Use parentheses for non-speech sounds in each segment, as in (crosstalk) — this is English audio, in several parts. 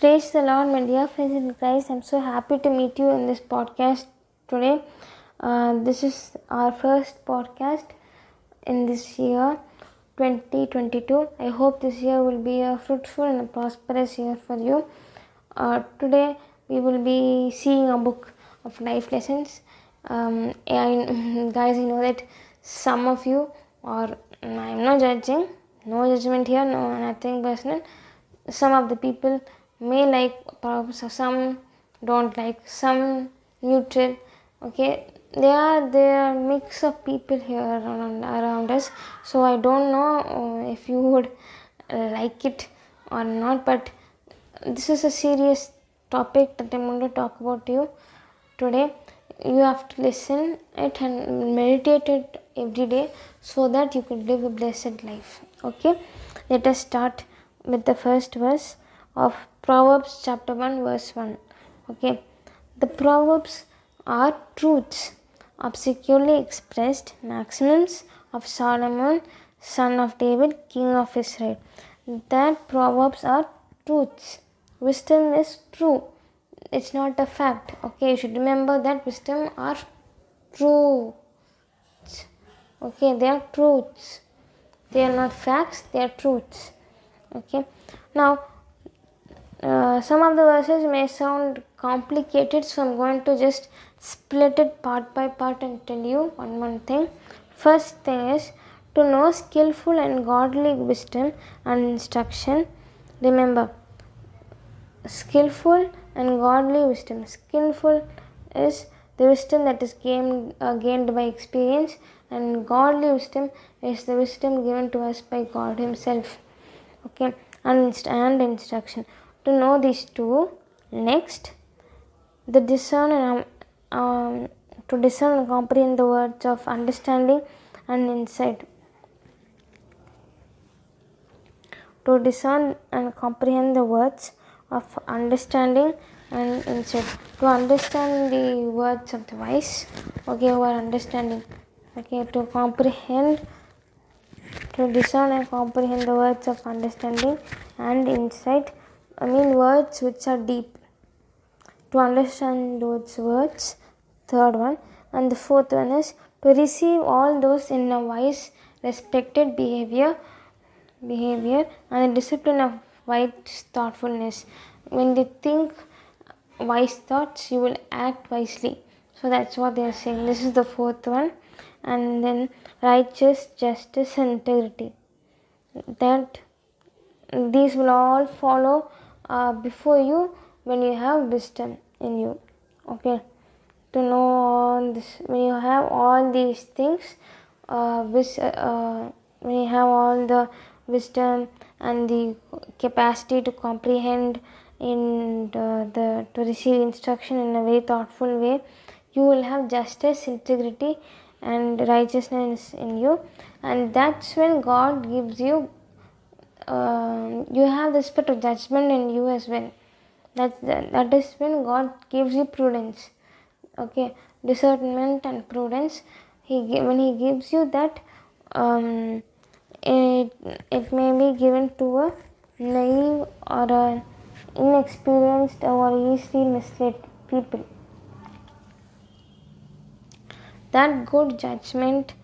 Praise the Lord, my dear friends in Christ. I'm so happy to meet you in this podcast today. Uh, this is our first podcast in this year 2022. I hope this year will be a fruitful and a prosperous year for you. Uh, today, we will be seeing a book of life lessons. Um, I, (laughs) guys, I know that some of you, or I'm not judging, no judgment here, no nothing personal. Some of the people may like some don't like, some neutral. Okay, there are there mix of people here around, around us. So I don't know uh, if you would like it or not, but this is a serious topic that I'm going to talk about to you today. You have to listen it and meditate it every day so that you can live a blessed life. Okay, let us start with the first verse of Proverbs chapter 1, verse 1. Okay, the Proverbs are truths, obscurely expressed maxims of Solomon, son of David, king of Israel. That Proverbs are truths. Wisdom is true. It's not a fact. Okay, you should remember that wisdom are true. Okay, they are truths. They are not facts, they are truths. Okay, now uh, some of the verses may sound complicated, so I'm going to just split it part by part and tell you one one thing. First thing is to know skillful and godly wisdom and instruction. Remember, skillful and godly wisdom. Skillful is the wisdom that is gained, uh, gained by experience, and godly wisdom is the wisdom given to us by God Himself. Okay, and, and instruction. To know these two, next, the discern and um, to discern and comprehend the words of understanding and insight. To discern and comprehend the words of understanding and insight. To understand the words of the wise, okay, are understanding. Okay, to comprehend, to discern and comprehend the words of understanding and insight. I mean, words which are deep. To understand those words, third one. And the fourth one is to receive all those in a wise, respected behavior, behavior and a discipline of wise thoughtfulness. When they think wise thoughts, you will act wisely. So that's what they are saying. This is the fourth one. And then righteous, justice, and integrity. That these will all follow uh, before you when you have wisdom in you. Okay, to know all this when you have all these things, uh, wis- uh, when you have all the wisdom and the capacity to comprehend in the, the to receive instruction in a very thoughtful way, you will have justice, integrity, and righteousness in you, and that's when God gives you uh, you have the spirit of judgment in you as well. That, that is when God gives you prudence. Okay, discernment and prudence. He when He gives you that, um, it it may be given to a naive or a inexperienced or easily misled people. That good judgment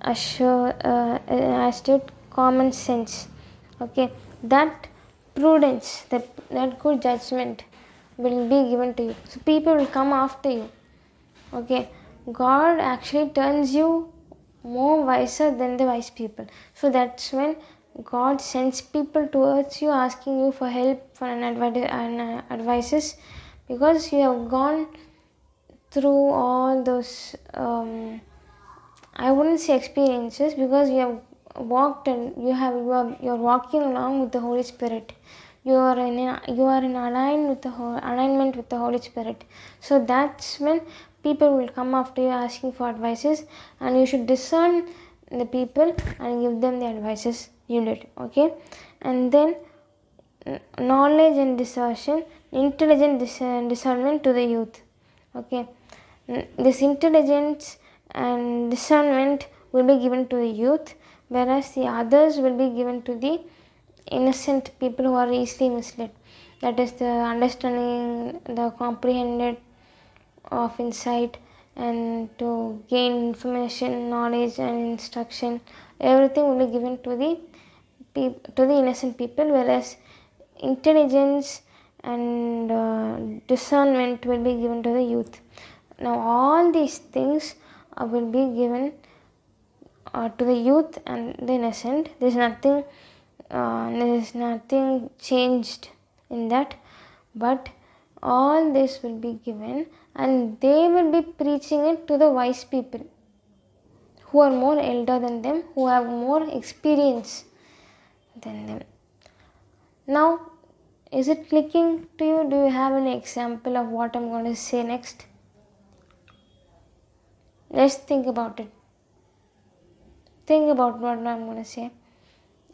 assure uh, as to common sense okay? That prudence that, that good judgment will be given to you. So people will come after you okay? God actually turns you more wiser than the wise people. So that's when god sends people towards you asking you for help for an, advi- an uh, advices. Because you have gone through all those um, i wouldn't say experiences because you have walked and you have you are you are walking along with the Holy Spirit. You are in you are in align with the whole, alignment with the Holy Spirit. So that's when people will come after you asking for advices, and you should discern the people and give them the advices you needed. Okay, and then knowledge and discernment, intelligent discernment to the youth. Okay, this intelligence and discernment will be given to the youth whereas the others will be given to the innocent people who are easily misled. That is the understanding the comprehended of insight and to gain information knowledge and instruction everything will be given to the to the innocent people. Whereas intelligence and uh, discernment will be given to the youth. Now all these things uh, will be given uh, to the youth and the innocent. There is nothing uh, there is nothing changed in that. But all this will be given and they will be preaching it to the wise people who are more elder than them who have more experience than them. Now is it clicking to you? Do you have an example of what i'm going to say next? Let's think about it think about what i'm to say.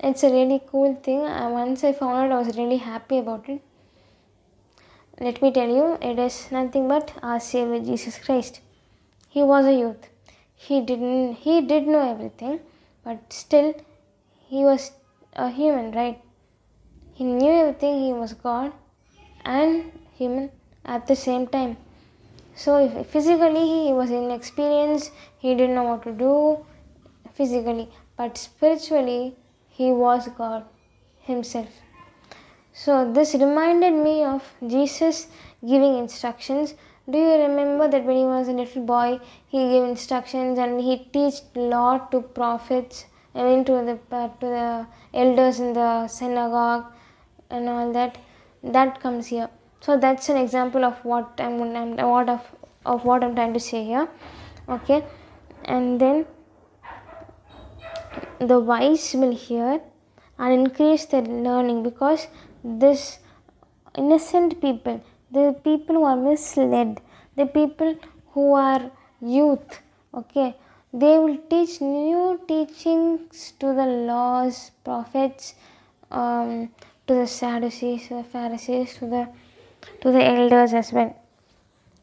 It's a really cool thing. Uh, once i found it i was really happy about it. Let me tell you it is nothing but our savior jesus christ. He was a youth. He didn't he did know everything but still he was a human right? He knew everything. He was god and human at the same time. So physically he was inexperienced. He didn't know what to do physically but spiritually he was god himself. So this reminded me of jesus giving instructions. Do you remember that when he was a little boy he gave instructions and he taught lot to prophets i mean to the uh, to the elders in the synagogue and all that? That comes here. So that's an example of what I'm what of of what I'm trying to say here. Okay? And then the wise will hear and increase their learning because this innocent people the people who are misled the people who are youth okay they will teach new teachings to the laws prophets um, to the sadducees to the pharisees to the to the elders as well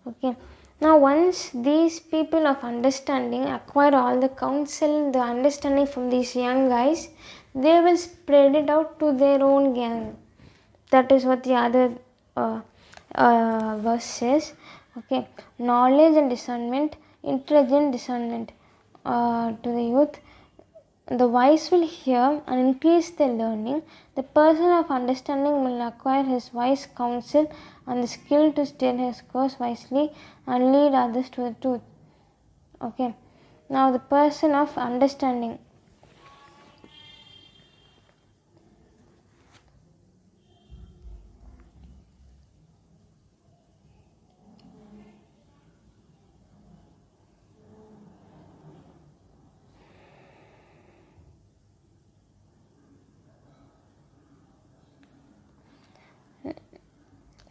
okay now once these people of understanding acquire all the counsel the understanding from these young guys they will spread it out to their own gang. That is what the other uh, uh, verse says. Okay. Knowledge and discernment intelligent discernment uh, to the youth the wise will hear and increase their learning. The person of understanding will acquire his wise counsel and the skill to steer his course wisely and lead others to the truth. Okay. Now the person of understanding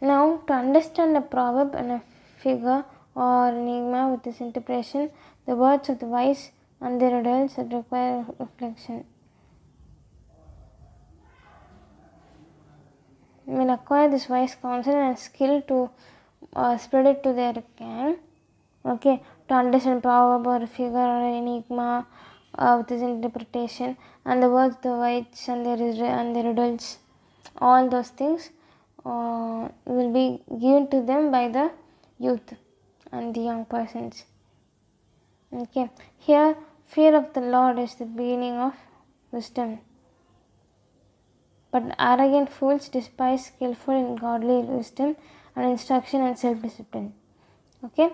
Now, to understand a proverb and a figure or enigma with this interpretation, the words of the wise and their riddles require reflection. Will acquire this wise counsel and skill to uh, spread it to their gang. Okay, to understand proverb or figure or enigma uh, with this interpretation and the words, of the wise and their and their riddles, all those things uh, will be given to them by the youth and the young persons. Okay, here fear of the Lord is the beginning of wisdom. But arrogant fools despise skillful and godly wisdom and instruction and self discipline. Okay,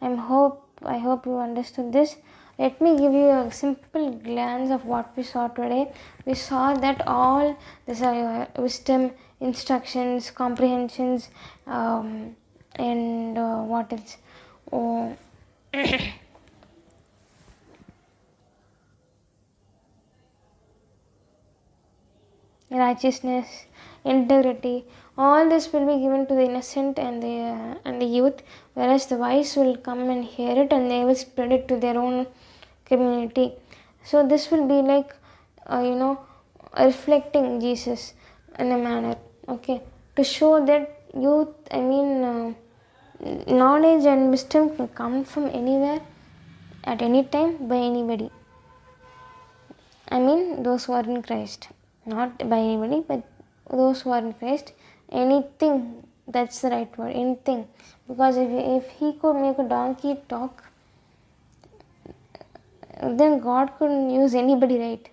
I hope I hope you understood this. Let me give you a simple glance of what we saw today. We saw that all this are uh, wisdom, instructions, comprehensions, um, and uh, what else? Oh, (coughs) righteousness, integrity, all this will be given to the innocent and the uh, and the youth, whereas the wise will come and hear it and they will spread it to their own community. So this will be like uh, you know reflecting Jesus in a manner, okay, to show that youth. I mean, uh, knowledge and wisdom can come from anywhere, at any time, by anybody. I mean, those who are in Christ, not by anybody, but those who are in Christ, anything. That's the right word. Anything. Because if if he could make a donkey talk, then God couldn't use anybody, right?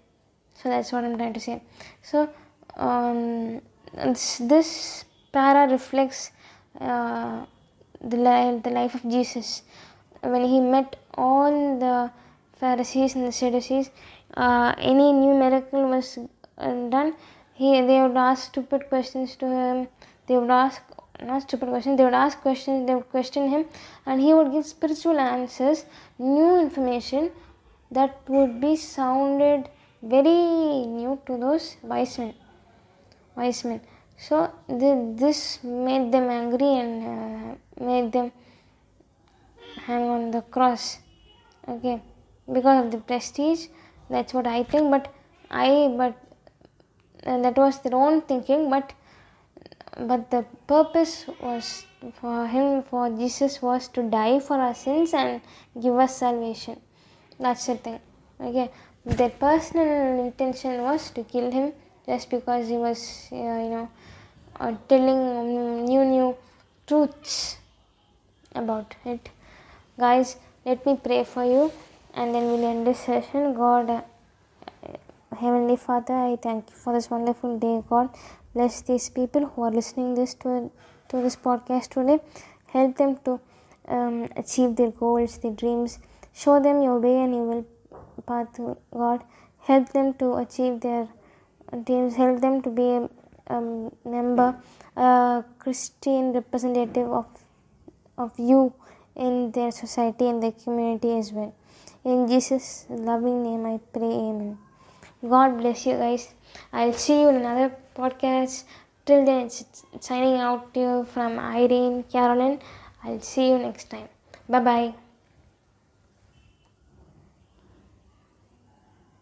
So that's what I'm trying to say. So um, this, para reflects uh, the life the life of Jesus when he met all the Pharisees and the Sadducees. Uh, any new miracle was uh, done, he they would ask stupid questions to him. They would ask not stupid questions. They would ask questions. They would question him, and he would give spiritual answers, new information that would be sounded very new to those wise men. Wise men. So the, this made them angry and uh, made them hang on the cross. Okay, because of the prestige. That's what I think. But I but uh, that was their own thinking. But but the purpose was for him for Jesus was to die for our sins and give us salvation. That's the thing. Okay, their personal intention was to kill him just because he was, uh, you know, uh, telling new new truths about it. Guys, let me pray for you, and then we'll end this session. God, Heavenly Father, I thank you for this wonderful day. God, bless these people who are listening this to to this podcast today. Help them to um, achieve their goals, their dreams. Show them your way and you will path god. Help them to achieve their dreams. Help them to be a um, member a christian representative of of you in their society and their community as well. In jesus loving name i pray. Amen god bless you guys. I'll see you in another podcast. Till then it's signing out to you from irene carolyn i'll see you next time. Bye bye